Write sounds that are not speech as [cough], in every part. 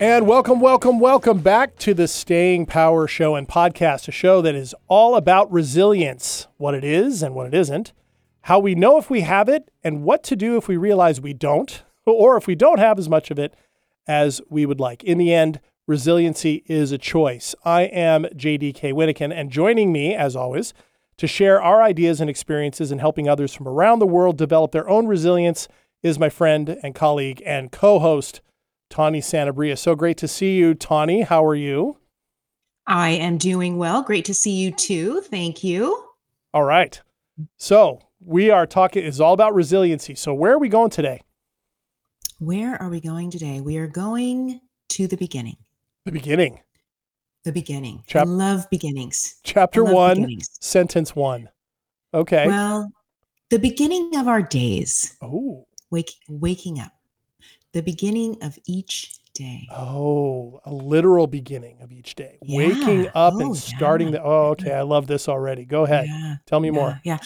And welcome, welcome, welcome back to the Staying Power Show and podcast, a show that is all about resilience what it is and what it isn't, how we know if we have it, and what to do if we realize we don't, [laughs] or if we don't have as much of it as we would like. In the end, resiliency is a choice. I am JDK Winnikin, and joining me, as always, to share our ideas and experiences in helping others from around the world develop their own resilience is my friend and colleague and co host, Tawny Santabria. So great to see you, Tawny. How are you? I am doing well. Great to see you too. Thank you. All right. So we are talking, it's all about resiliency. So where are we going today? Where are we going today? We are going to the beginning. The beginning. The beginning. Chap- I love beginnings. Chapter love one, beginnings. sentence one. Okay. Well, the beginning of our days. Oh. Wake, waking up the beginning of each day. Oh, a literal beginning of each day. Yeah. Waking up oh, and starting yeah. the Oh, okay, I love this already. Go ahead. Yeah. Tell me more. Yeah.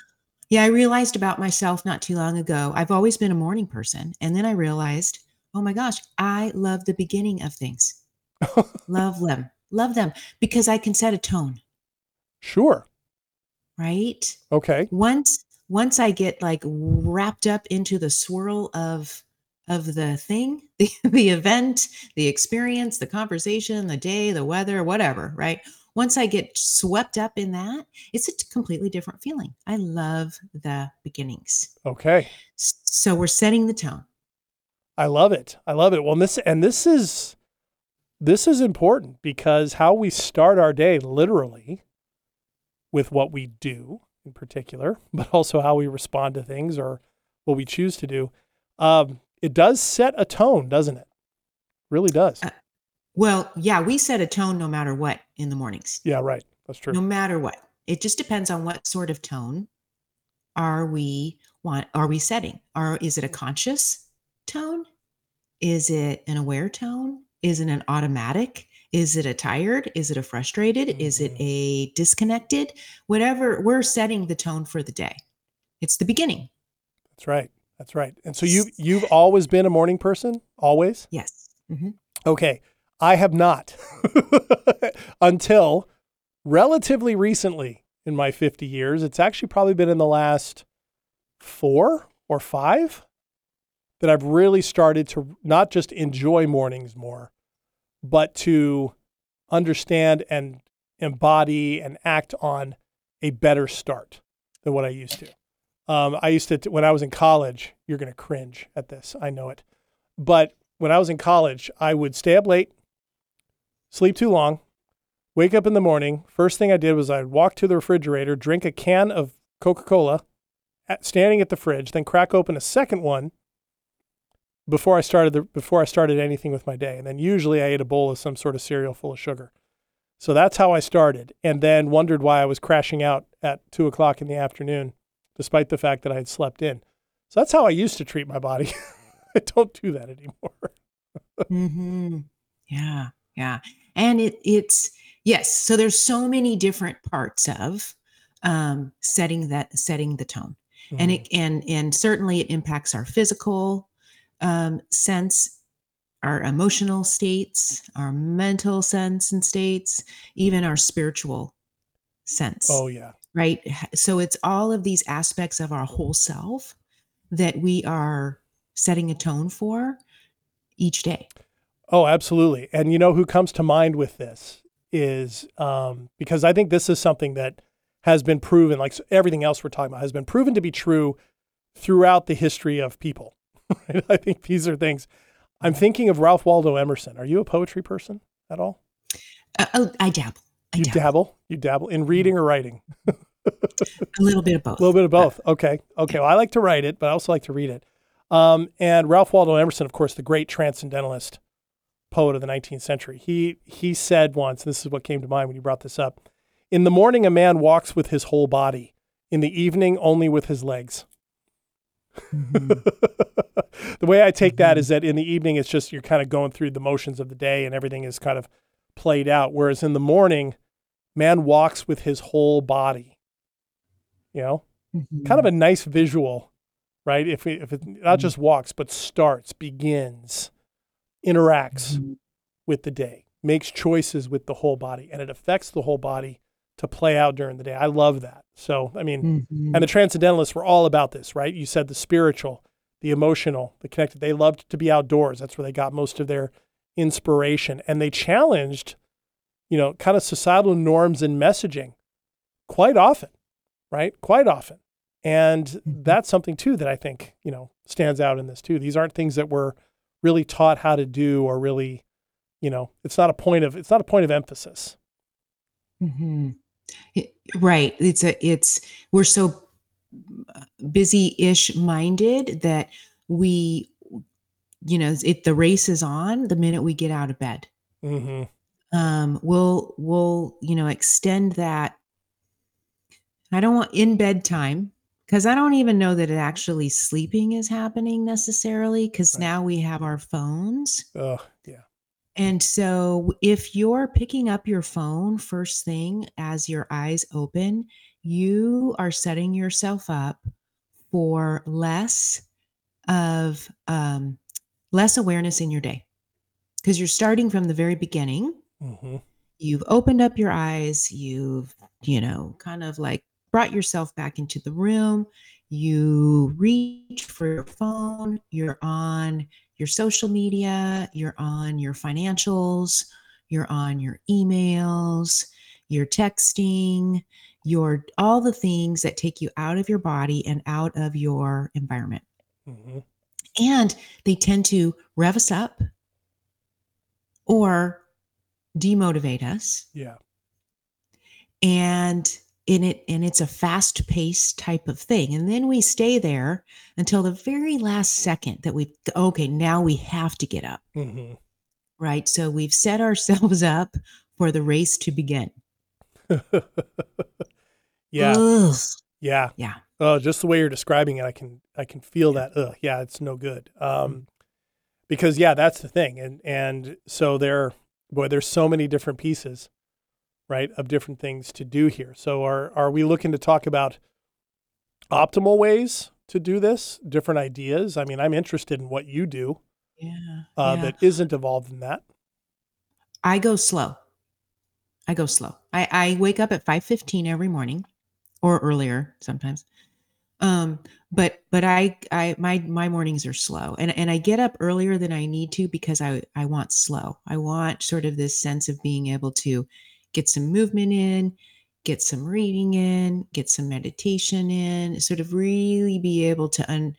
Yeah, I realized about myself not too long ago. I've always been a morning person, and then I realized, "Oh my gosh, I love the beginning of things. [laughs] love them. Love them because I can set a tone." Sure. Right? Okay. Once once I get like wrapped up into the swirl of of the thing, [laughs] the, the event, the experience, the conversation, the day, the weather, whatever, right? Once I get swept up in that, it's a completely different feeling. I love the beginnings. Okay. So we're setting the tone. I love it. I love it. Well, this and this is this is important because how we start our day literally with what we do in particular, [laughs] but also how we respond to things or what we choose to do. Um, it does set a tone, doesn't it? Really does. Uh, well, yeah, we set a tone no matter what in the mornings. Yeah, right. That's true. No matter what. It just depends on what sort of tone are we want are we setting? Are is it a conscious tone? Is it an aware tone? Is it an automatic? Is it a tired? Is it a frustrated? Mm-hmm. Is it mm-hmm. a disconnected? Whatever, we're setting the tone for the day. It's the beginning. That's right. That's right. And so you you've always been a morning person? Always? Yes. Mm-hmm. Okay. I have not [laughs] until relatively recently in my 50 years. It's actually probably been in the last four or five that I've really started to not just enjoy mornings more, but to understand and embody and act on a better start than what I used to. Um, I used to, when I was in college, you're going to cringe at this. I know it. But when I was in college, I would stay up late, sleep too long, wake up in the morning. First thing I did was I'd walk to the refrigerator, drink a can of Coca Cola, standing at the fridge, then crack open a second one before I started the, before I started anything with my day. And then usually I ate a bowl of some sort of cereal full of sugar. So that's how I started, and then wondered why I was crashing out at two o'clock in the afternoon despite the fact that I had slept in. So that's how I used to treat my body. [laughs] I don't do that anymore. [laughs] mm-hmm. Yeah, yeah, and it it's yes. So there's so many different parts of um, setting that setting the tone, mm-hmm. and it and and certainly it impacts our physical um, sense our emotional states, our mental sense and states, even our spiritual sense. Oh yeah right? So it's all of these aspects of our whole self that we are setting a tone for each day. Oh, absolutely. And you know who comes to mind with this is um, because I think this is something that has been proven, like everything else we're talking about, has been proven to be true throughout the history of people. [laughs] I think these are things. I'm thinking of Ralph Waldo Emerson. Are you a poetry person at all? Uh, oh, I dabble. I you dabble. dabble. You dabble in reading or writing. [laughs] a little bit of both. A little bit of both. Okay. Okay. Well, I like to write it, but I also like to read it. Um, and Ralph Waldo Emerson, of course, the great transcendentalist poet of the 19th century, he he said once, and this is what came to mind when you brought this up: "In the morning, a man walks with his whole body; in the evening, only with his legs." Mm-hmm. [laughs] the way I take mm-hmm. that is that in the evening, it's just you're kind of going through the motions of the day, and everything is kind of played out. Whereas in the morning, man walks with his whole body. You know, mm-hmm. kind of a nice visual, right? If it, if it not mm-hmm. just walks, but starts, begins, interacts mm-hmm. with the day, makes choices with the whole body, and it affects the whole body to play out during the day. I love that. So, I mean, Mhm. and the transcendentalists were all about this, right? You said the spiritual, the emotional, the connected. They loved to be outdoors. That's where they got most of their inspiration. And they challenged, you know, kind of societal norms and messaging quite often, right? Quite often. And Mhm. that's something too that I think, you know, stands out in this too. These aren't things that we're really taught how to do or really, you know, it's not a point of it's not a point of emphasis. Mhm. It- right. It's a it's we're so busy-ish minded that we you know, it the race is on the minute we get out of bed. hmm Um we'll we'll, you know, extend that I don't want in bed time because I don't even know that it actually sleeping is happening necessarily because Right. now we have our phones. Oh, yeah. And so if you're picking up your phone first thing as your eyes open, you are setting yourself up for less of um, less awareness in your day because you're starting from the very beginning. hmm You've opened up your eyes. You've, you know, kind of like brought yourself back into the room. You reach for your phone. You're on your social media. You're on your financials. You're on your emails. You're texting. You're all the things that take you out of your body and out of your environment. hmm And they tend to rev us up or demotivate us Yeah. and in it and it's a fast paced type of thing and then we stay there until the very last second that we okay now we have to get up hmm right so we've set ourselves [laughs] up for the race to begin [laughs] yeah. Ugh. Yeah. yeah Oh, just the way you're describing it, I can I can feel that. Ugh, yeah, it's no good. Um, because yeah, that's the thing, and and so there, boy, there's so many different pieces, right, of different things to do here. So are are we looking to talk about optimal ways to do this? Different ideas. I mean, I'm interested in what you do yeah, uh, yeah. that isn't involved in that. i go slow i go slow i i wake up at 5:15 every morning or earlier sometimes um but but i i my my mornings are slow and and i get up earlier than i need to because i i want slow i want sort of this sense of being able to get some movement in get some reading in get some meditation in sort of really be able to un,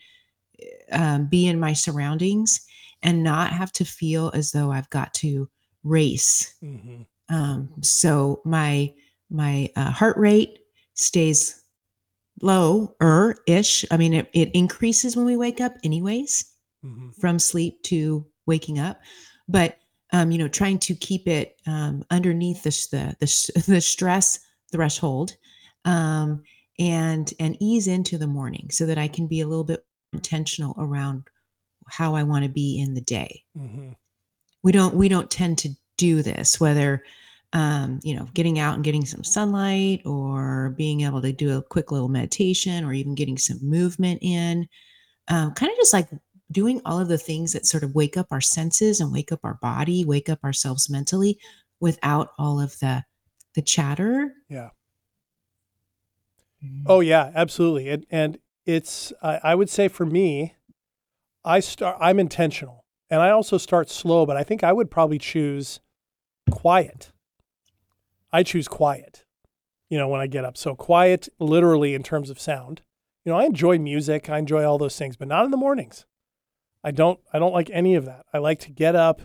um, be in my surroundings and not have to feel as though i've got to race hmm um, so my my uh, heart rate stays low er ish. I mean, it, it increases when we wake up, anyways, hmm from sleep to waking up. But um, you know, trying to keep it um, underneath the the the, [laughs] the stress threshold, um, and and ease into the morning so that I can be a little bit intentional around how I want to be in the day. Hmm we don't we don't tend to do this whether um, you know getting out and getting some sunlight or being able to do a quick little meditation or even getting some movement in um, kind of just like doing all of the things that sort of wake up our senses and wake up our body wake up ourselves mentally without all of the the chatter Yeah. Mm. Oh yeah, absolutely. And and it's I, I would say for me, I start I'm intentional. And I also start slow, but I think I would probably choose quiet. I choose quiet, you know, when I get up. So quiet literally in terms of sound. You know, I enjoy music, I enjoy all those things, but not in the mornings. I don't I don't like any of that. I like to get up,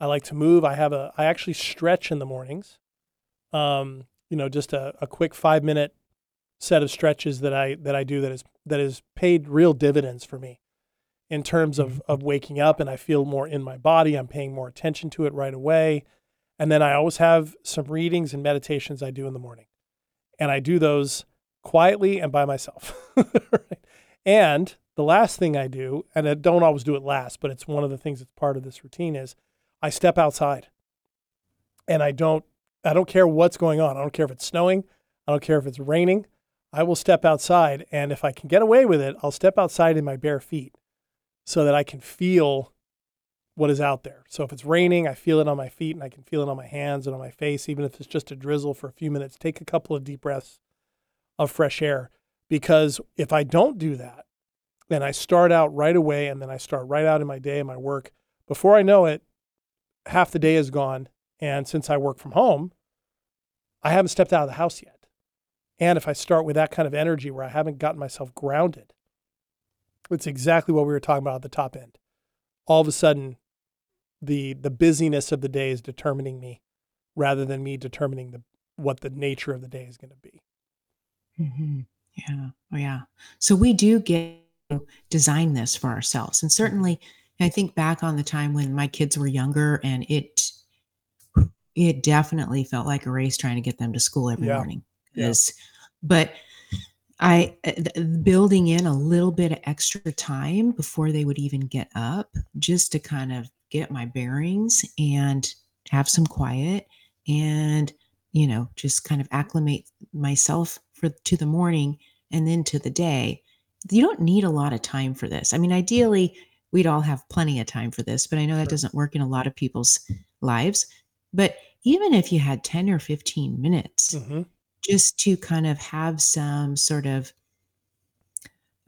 I like to move. I have a I actually stretch in the mornings. Um, you know, just a, a quick five minute set of stretches that I that I do that is that has paid real dividends for me in terms of of waking up and I feel more in my body. I'm paying more attention to it right away. And then I always have some readings and meditations I do in the morning. And I do those quietly and by myself. [laughs] Right? And the last thing I do, and I don't always do it last, but it's one of the things that's part of this routine is I step outside. And I don't I don't care what's going on. I don't care if it's snowing. I don't care if it's raining. I will step outside. And if I can get away with it, I'll step outside in my bare feet so that I can feel what is out there. So if it's raining, I feel it on my feet and I can feel it on my hands and on my face, even if it's just a drizzle for a few minutes. Take a couple of deep breaths of fresh air. Because if I don't do that, then I start out right away and then I start right out in my day and my work. Before I know it, half the day is gone. And since I work from home, I haven't stepped out of the house yet. And if I start with that kind of energy where I haven't gotten myself grounded, it's exactly what we were talking about at the top end. All of a sudden, the the busyness of the day is determining me rather than me determining the what the nature of the day is going to be. Mm-hmm. Yeah. Oh, yeah. So we do get design this for ourselves. And certainly, I think back on the time when my kids were younger and it, it definitely felt like a race trying to get them to school every Yeah. morning. Yeah. But I uh, building in a little bit of extra time before they would even get up, just to kind of get my bearings and have some quiet and you know just kind of acclimate myself for to the morning and then to the day you don't need a lot of time for this. I mean ideally we'd all have plenty of time for this but i know that doesn't work in a lot of people's lives. But even if you had 10 or 15 minutes hmm just to kind of have some sort of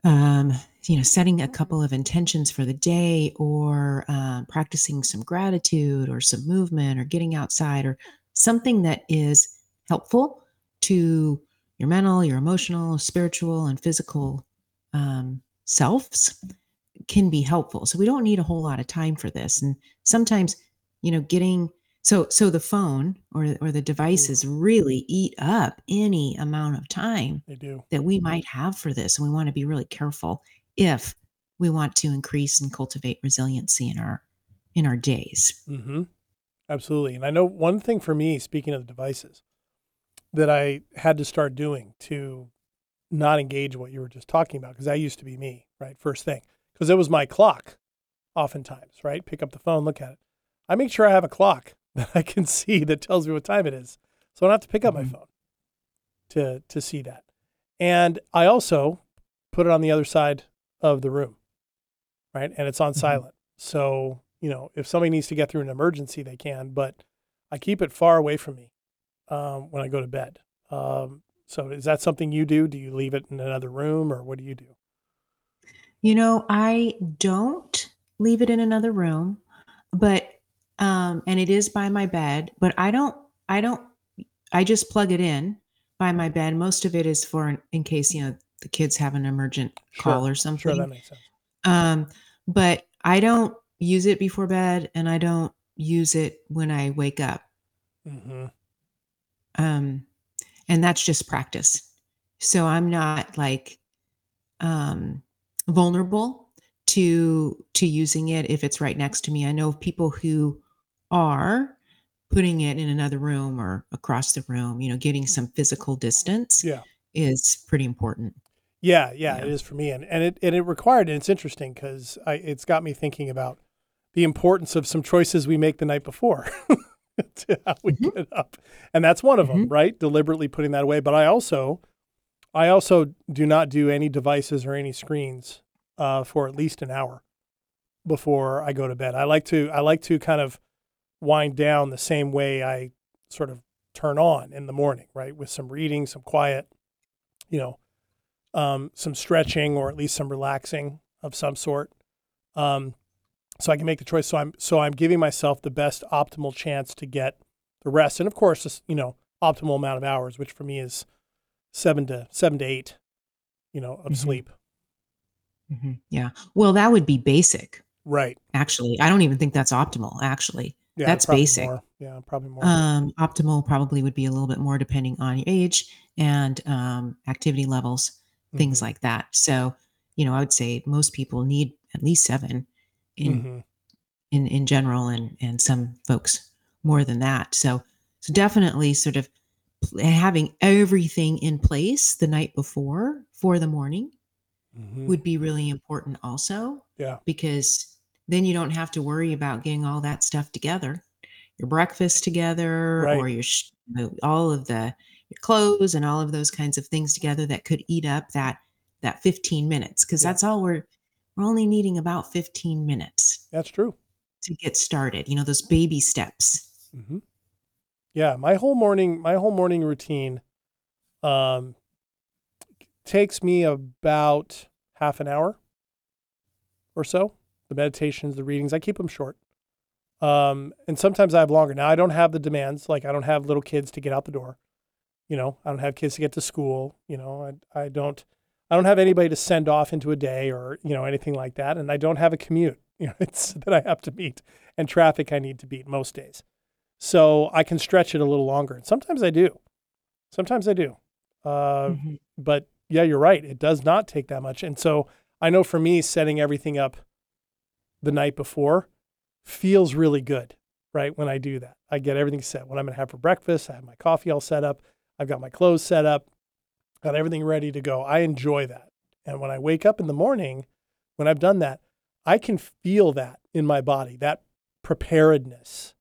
um, you know setting a couple of intentions for the day or um, practicing some gratitude or some movement or getting outside or something that is helpful to your mental your emotional spiritual and physical um, selves can be helpful. So we don't need a whole lot of time for this. And sometimes you know getting so so the phone or or the devices really eat up any amount of time They do. that we might have for this. And we want to be really careful if we want to increase and cultivate resiliency in our in our days. Hmm Absolutely. And I know one thing for me, speaking of the devices, that I had to start doing to not engage what you were just talking about, because that used to be me, right? First thing, because it was my clock, oftentimes, right? Pick up the phone, look at it. I make sure I have a clock [laughs] that I can see that tells me what time it is. So I don't have to pick up my Mhm. phone to to see that. And I also put it on the other side of the room, right? And it's on Mhm. silent. So, you know, if somebody needs to get through an emergency, they can, but I keep it far away from me um, when I go to bed. Um, so is that something you do? Do you leave it in another room or what do you do? you know i don't leave it in another room but um and it is by my bed but i don't i don't i just plug it in by my bed most of it is for in case you know the kids have an emergent call or something Sure, that makes sense. Um, but I don't use it before bed and I don't use it when I wake up. hmm Um, and that's just practice. So I'm not like um vulnerable to to using it if it's right next to me. I know of people who are putting it in another room or across the room, you know, getting some physical distance Yeah. is pretty important. Yeah, yeah, it Yeah. is for me, and and it and it required, and it's interesting because I it's got me thinking about the importance of some choices we make the night before [laughs] [laughs] to how we Mhm. get up, and that's one of them, right? Deliberately putting that away. But I also, I also do not do any devices or any screens uh, for at least an hour before I go to bed. I like to I like to kind of wind down the same way I sort of turn on in the morning, right? With some reading, some quiet, you know, um, some stretching or at least some relaxing of some sort. Um, so I can make the choice. So I'm so I'm giving myself the best optimal chance to get the rest, and of course, this, you know, optimal amount of hours, which for me is seven to seven to eight, you know, of Mhm. sleep. Mhm. Yeah. Well, that would be basic. Right. Actually, I don't even think that's optimal. Actually, Yeah. That's probably basic. More. Yeah, probably more. um, optimal probably would be a little bit more depending on your age and um, activity levels, things Mhm. like that. So, you know, I would say most people need at least seven in Mhm. in in general, and and some folks more than that. So, so definitely sort of having everything in place the night before for the morning Mhm. would be really important also Yeah. because then you don't have to worry about getting all that stuff together your breakfast together Right. or your sh- all of the your clothes and all of those kinds of things together that could eat up that that 15 minutes because Yeah. that's all we're we're only needing about 15 minutes That's true. to get started, you know, those baby steps. hmm Yeah, my whole morning, my whole morning routine, um, takes me about half an hour or so. The meditations, the readings, I keep them short. Um, and sometimes I have longer. Now I don't have the demands, like I don't have little kids to get out the door. You know, I don't have kids to get to school. You know, I, I don't, I don't have anybody to send off into a day or, you know, anything like that. And I don't have a commute, [laughs] you know, it's that I have to beat and traffic I need to beat most days. So I can stretch it a little longer. And sometimes I do. Sometimes I do. Uh, Mm-hmm. but yeah, you're right. It does not take that much. And so I know for me, setting everything up the night before feels really good, right? When I do that, I get everything set. What I'm going to have for breakfast, I have my coffee all set up. I've got my clothes set up, got everything ready to go. I enjoy that. And when I wake up in the morning, when I've done that, I can feel that in my body, that preparedness.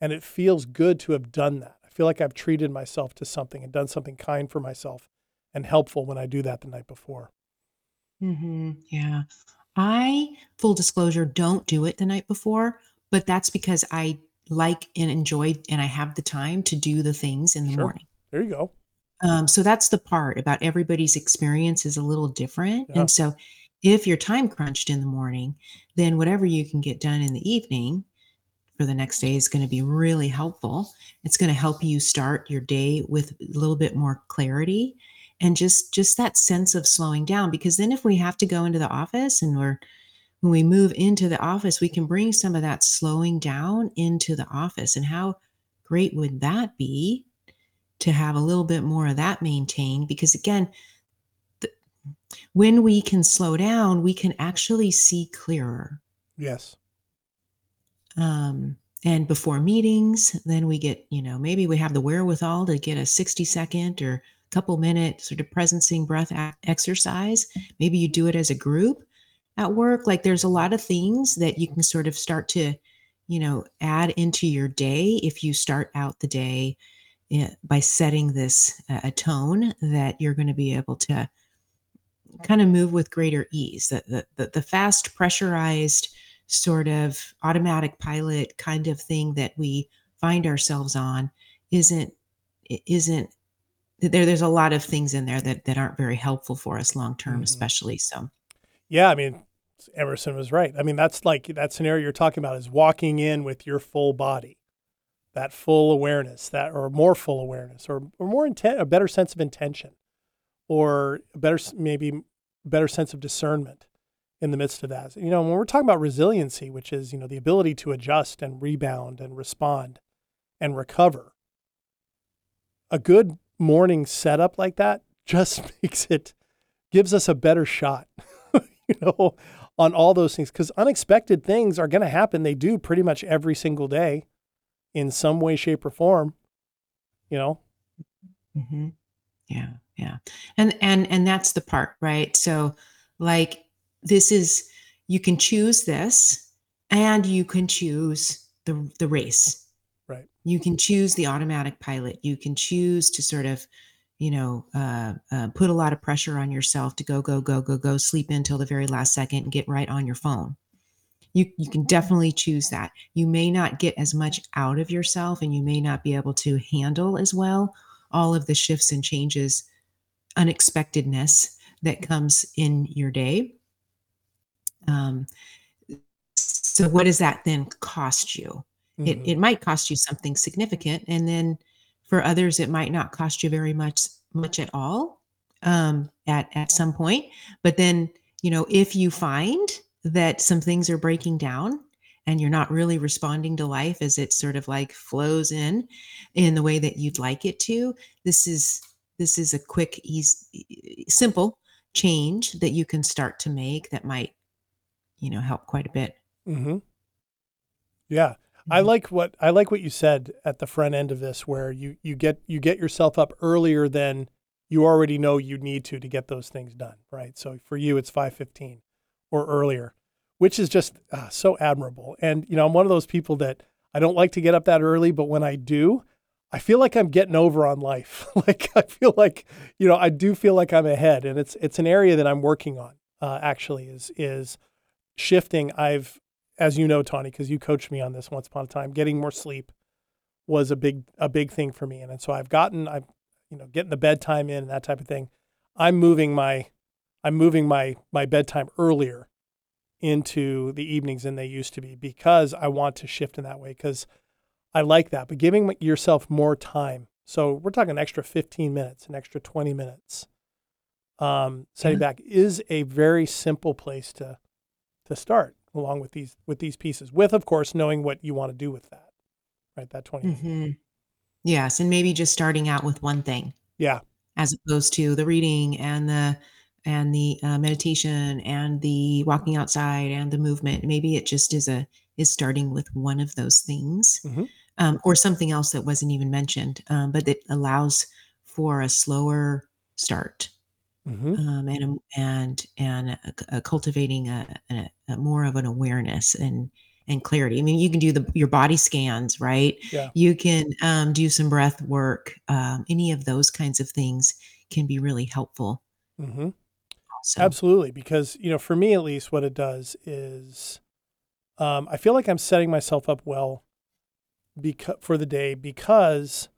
And it feels good to have done that. I feel like I've treated myself to something and done something kind for myself and helpful when I do that the night before. Mm-hmm. Yeah. I, full disclosure, don't do it the night before, but that's because I like and enjoy and I have the time to do the things in the Sure. morning. There you go. Um, so that's the part about everybody's experience is a little different. Yeah. And so if you're time crunched in the morning, then whatever you can get done in the evening for the next day is going to be really helpful. It's going to help you start your day with a little bit more clarity and just just that sense of slowing down because then if we have to go into the office and we're when we move into the office, we can bring some of that slowing down into the office. And how great would that be to have a little bit more of that maintained? Because again, the, when we can slow down, we can actually see clearer. Yes. Um, and before meetings, then we get, you know, maybe we have the wherewithal to get a 60 second or couple minute sort of presencing breath exercise. Maybe you do it as a group at work. Like there's a lot of things that you can sort of start to, you know, add into your day if you start out the day by setting this uh, a tone that you're going to be able to kind of move with greater ease. That the, the, the fast pressurized sort of automatic pilot kind of thing that we find ourselves on isn't isn't there there's a lot of things in there that that aren't very helpful for us long term Mhm. especially so Yeah, I mean, Emerson was right. I mean, that's like that scenario you're talking about is walking in with your full body, that full awareness, that or more full awareness, or or more intent, a better sense of intention, or a better maybe better sense of discernment in the midst of that. You know, when we're talking about resiliency, which is you know the ability to adjust and rebound and respond and recover, a good morning setup like that [laughs] just makes it gives us a better shot [laughs] you know, on all those things because unexpected things are going to happen. They do pretty much every single day in some way, shape, or form, you know? hmm yeah yeah. And and and that's the part right? So like this is you can choose this and you can choose the the race. Right. you can choose the automatic pilot. You can choose to sort of you know uh, uh, put a lot of pressure on yourself to go go go go go sleep until the very last second and get right on your phone you you can definitely choose that. You may not get as much out of yourself and you may not be able to handle as well all of the shifts and changes unexpectedness that comes in your day. Um, so what does that then cost you? It, Mhm. it might cost you something significant and then for others it might not cost you very much much at all um, at at some point. But then you know if you find that some things are breaking down and you're not really responding to life as it sort of like flows in in the way that you'd like it to this is this is a quick easy simple change that you can start to make that might you know help quite a bit Mm-hmm. Yeah. I Mhm. like what I like what you said at the front end of this, where you you get you get yourself up earlier than you already know you need to to get those things done, right? So for you, it's five fifteen or earlier, which is just uh, so admirable. And you know, I'm one of those people that I don't like to get up that early, but when I do, I feel like I'm getting over on life. [laughs] like I feel like you know I do feel like I'm ahead, and it's it's an area that I'm working on. Uh, actually, is is shifting. I've as you know, Tawny, because you coached me on this once upon a time, getting more sleep was a big a big thing for me. And, and so I've gotten I've you know getting the bedtime in and that type of thing. I'm moving my I'm moving my my bedtime earlier into the evenings than they used to be because I want to shift in that way because I like that. But giving yourself more time. So we're talking an extra 15 minutes, an extra 20 minutes. Um, setting yeah. back is a very simple place to to start along with these with these pieces with of course knowing what you want to do with that right that 20 mm-hmm. yes and maybe just starting out with one thing yeah as opposed to the reading and the and the uh, meditation and the walking outside and the movement maybe it just is a is starting with one of those things mm-hmm. um, or something else that wasn't even mentioned um, but it allows for a slower start mm-hmm. um, and and and uh, cultivating a, a, a, more of an awareness and and clarity. I mean, you can do the your body scans, right? Yeah. You can um, do some breath work. Um, any of those kinds of things can be really helpful. Mm-hmm. Absolutely, because you know, for me at least, what it does is, um, I feel like I'm setting myself up well, because for the day because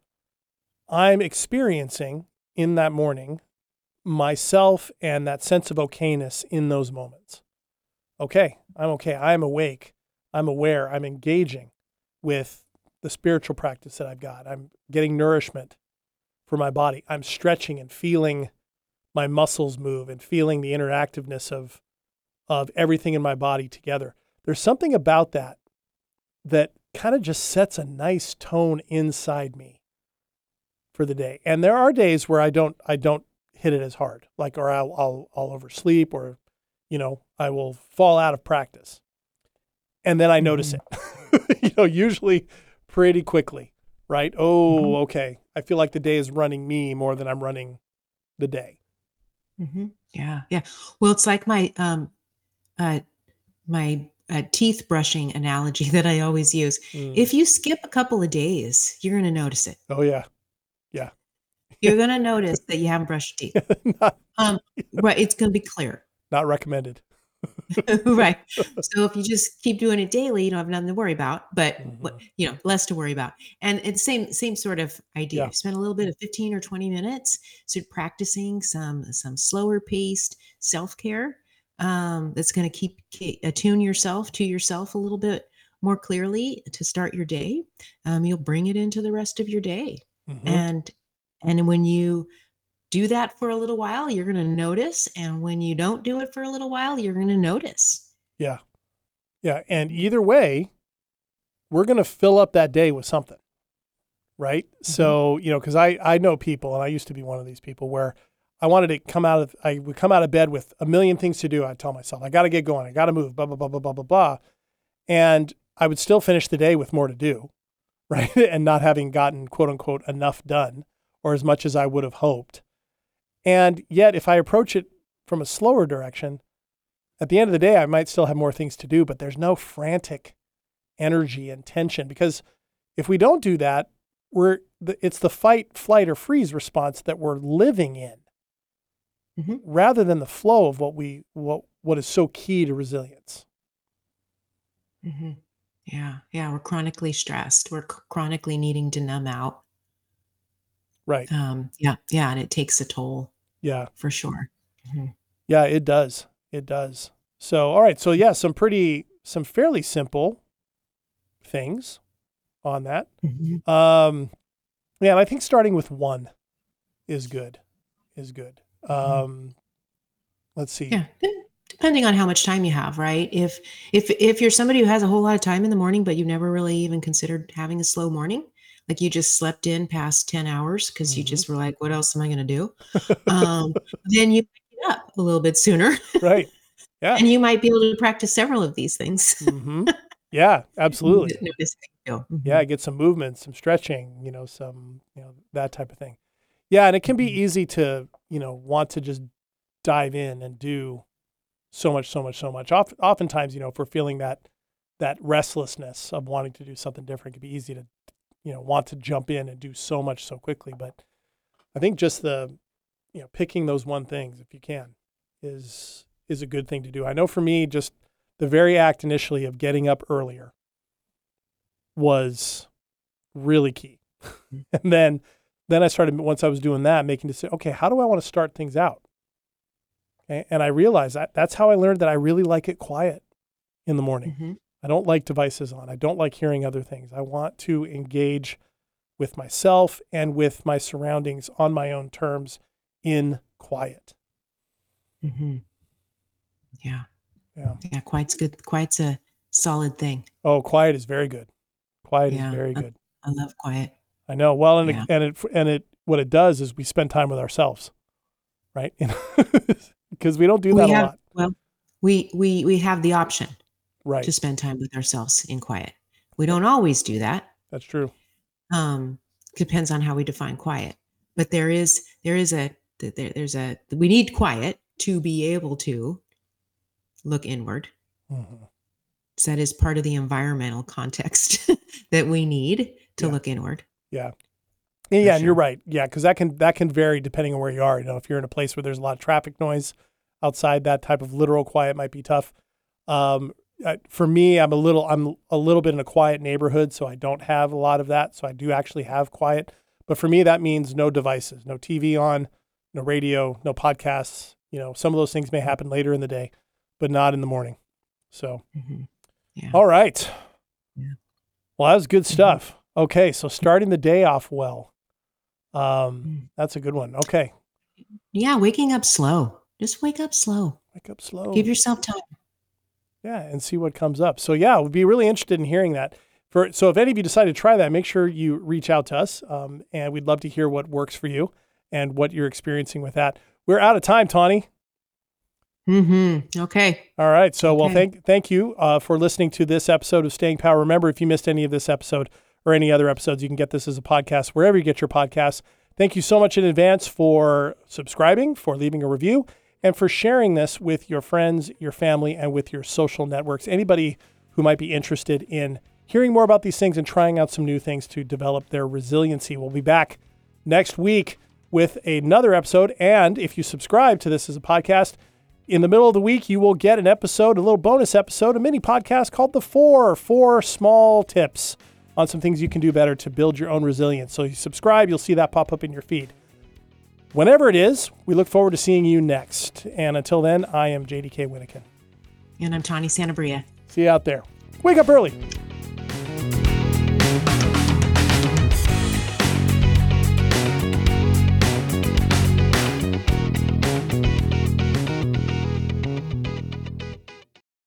I'm experiencing in that morning myself and that sense of okayness in those moments. Okay, I'm okay. I'm awake. I'm aware. I'm engaging with the spiritual practice that I've got. I'm getting nourishment for my body. I'm stretching and feeling my muscles move and feeling the interactiveness of of everything in my body together. There's something about that that kind of just sets a nice tone inside me for the day. And there are days where I don't I don't hit it as hard, like or I'll I'll, I'll oversleep or you know I will fall out of practice, and then I notice mm-hmm. it. [laughs] you know, usually pretty quickly, right? Oh, mm-hmm. okay. I feel like the day is running me more than I'm running the day. Mm-hmm. Yeah, yeah. Well, it's like my um, uh, my uh, teeth brushing analogy [laughs] that I always use. Mm. If you skip a couple of days, you're going to notice it. Oh yeah, yeah [laughs] you're going [laughs] to notice that you haven't brushed your teeth. not, um, right. It's going to be clear. Not recommended. [laughs] right. So if you just keep doing it daily, you don't have nothing to worry about, but mm-hmm. you know, less to worry about. And it's same same sort of idea. Yeah. Spend a little bit of 15 or 20 minutes so practicing some some slower paced self-care. Um, that's going to keep, keep attune yourself to yourself a little bit more clearly to start your day. Um, you'll bring it into the rest of your day. Mm-hmm. And and when you do that for a little while, you're going to notice. And when you don't do it for a little while, you're going to notice. Yeah. Yeah. And either way, we're going to fill up that day with something. Right. Mm-hmm. So, you know, because I, I know people, and I used to be one of these people where I wanted to come out of, I would come out of bed with a million things to do. I'd tell myself, I got to get going. I got to move, blah, blah, blah, blah, blah, blah, blah. And I would still finish the day with more to do. [laughs] Right. and not having gotten quote unquote enough done or as much as I would have hoped. And yet, if I approach it from a slower direction, at the end of the day, I might still have more things to do, but there's no frantic energy and tension because if we don't do that, we're it's the fight, flight, or freeze response that we're living in, mm-hmm. rather than the flow of what we what what is so key to resilience. Mm-hmm. Yeah, yeah, we're chronically stressed. We're chronically needing to numb out. Right. Um, yeah, yeah, and it takes a toll. Yeah, for sure. Mm-hmm. Yeah, it does. It does. So, all right. So, yeah, some pretty, some fairly simple things on that. Mm-hmm. Um, yeah, I think starting with one is good. Is good. Mm-hmm. Um, let's see. Yeah, depending on how much time you have, right? If if if you're somebody who has a whole lot of time in the morning, but you've never really even considered having a slow morning, like you just slept in past 10 hours because mm-hmm. you just were like, what else am I going to do? [laughs] Um, then you get up a little bit sooner. right. Yeah. and you might be able to practice several of these things. mm-hmm. [laughs] Yeah, absolutely. Mm-hmm. Yeah, get some movement, some stretching, you know, some, you know, that type of thing. Yeah, and it can be mm-hmm. easy to, you know, want to just dive in and do so much, so much, so much. Oft, oftentimes, you know, if we're feeling that that restlessness of wanting to do something different, it can be easy to you know want to jump in and do so much so quickly. But I think just the you know picking those one things if you can is is a good thing to do. I know for me, just the very act initially of getting up earlier was really key. [laughs] and then then I started once I was doing that, making decisions. Okay, how do I want to start things out? Okay, and I realized that that's how I learned that I really like it quiet in the morning. Mm-hmm. I don't like devices on. I don't like hearing other things. I want to engage with myself and with my surroundings on my own terms in quiet. Mm-hmm. Yeah. Yeah. Yeah. Quiet's good. Quiet's a solid thing. Oh, quiet is very good. Quiet Yeah, is very I- good. I love quiet. I know. Well, and Yeah. it, and it and it what it does is we spend time with ourselves, right? [laughs] Because we don't do that we a have, lot, well, we, we, we have the option right? to spend time with ourselves in quiet. We don't always do that. That's true. um depends on how we define quiet but there is there is a there, there's a we need quiet to be able to look inward Mhm. so that is part of the environmental context [laughs] that we need to Yeah. look inward Yeah, yeah, and you're right. Yeah, because that can that can vary depending on where you are. You know, if you're in a place where there's a lot of traffic noise outside, that type of literal quiet might be tough. Um, uh, for me, I'm a little I'm a little bit in a quiet neighborhood, so I don't have a lot of that. So I do actually have quiet. But for me, that means no devices, no TV on, no radio, no podcasts. You know, some of those things may happen later in the day, but not in the morning. So Mhm. yeah all right. Yeah. Well, that was good Mhm. stuff. Okay, so starting the day off well. Um, Mm. that's a good one. Okay, yeah waking up slow just wake up slow wake up slow. give yourself time yeah, and see what comes up. So yeah, we'd be really interested in hearing that. For so, if any of you decide to try that, make sure you reach out to us, um, and we'd love to hear what works for you and what you're experiencing with that. We're out of time, Tawny. mm-hmm. okay All right. So, well, thank thank you uh, for listening to this episode of Staying Power. Remember, if you missed any of this episode or any other episodes, you can get this as a podcast wherever you get your podcasts. Thank you so much in advance for subscribing, for leaving a review, and for sharing this with your friends, your family, and with your social networks. Anybody who might be interested in hearing more about these things and trying out some new things to develop their resiliency. We'll be back next week with another episode. And if you subscribe to this as a podcast, in the middle of the week, you will get an episode, a little bonus episode, a mini podcast called The Four, four small tips on some things you can do better to build your own resilience. So you subscribe, you'll see that pop up in your feed. Whenever it is, we look forward to seeing you next. And until then, I am JDK Winnikin. and i'm tawny santabria See you out there. Wake up early.